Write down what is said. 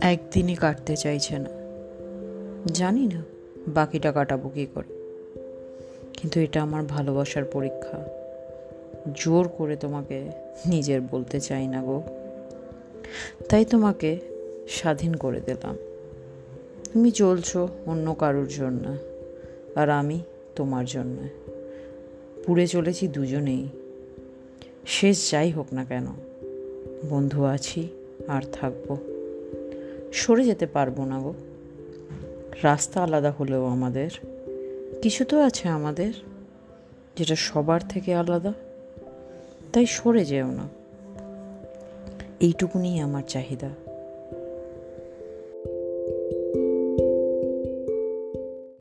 একদিনই কাটতে চাইছে না। জানি না বাকিটা কাটাবো কী করে। কিন্তু এটা আমার ভালোবাসার পরীক্ষা। জোর করে তোমাকে নিজের বলতে চাই না গো। তাই তোমাকে স্বাধীন করে দিলাম। তুমি চলছো অন্য কারোর জন্য আর আমি তোমার জন্য। পুড়ে চলেছি দুজনেই। শেষ যাই হোক না কেন। বন্ধু আছি আর থাকব। সরে যেতে পারব না গো। রাস্তা আলাদা হলেও আমাদের, কিছু তো আছে আমাদের যেটা সবার থেকে আলাদা, তাই সরে যেও না। এইটুকুনি আমার চাহিদা।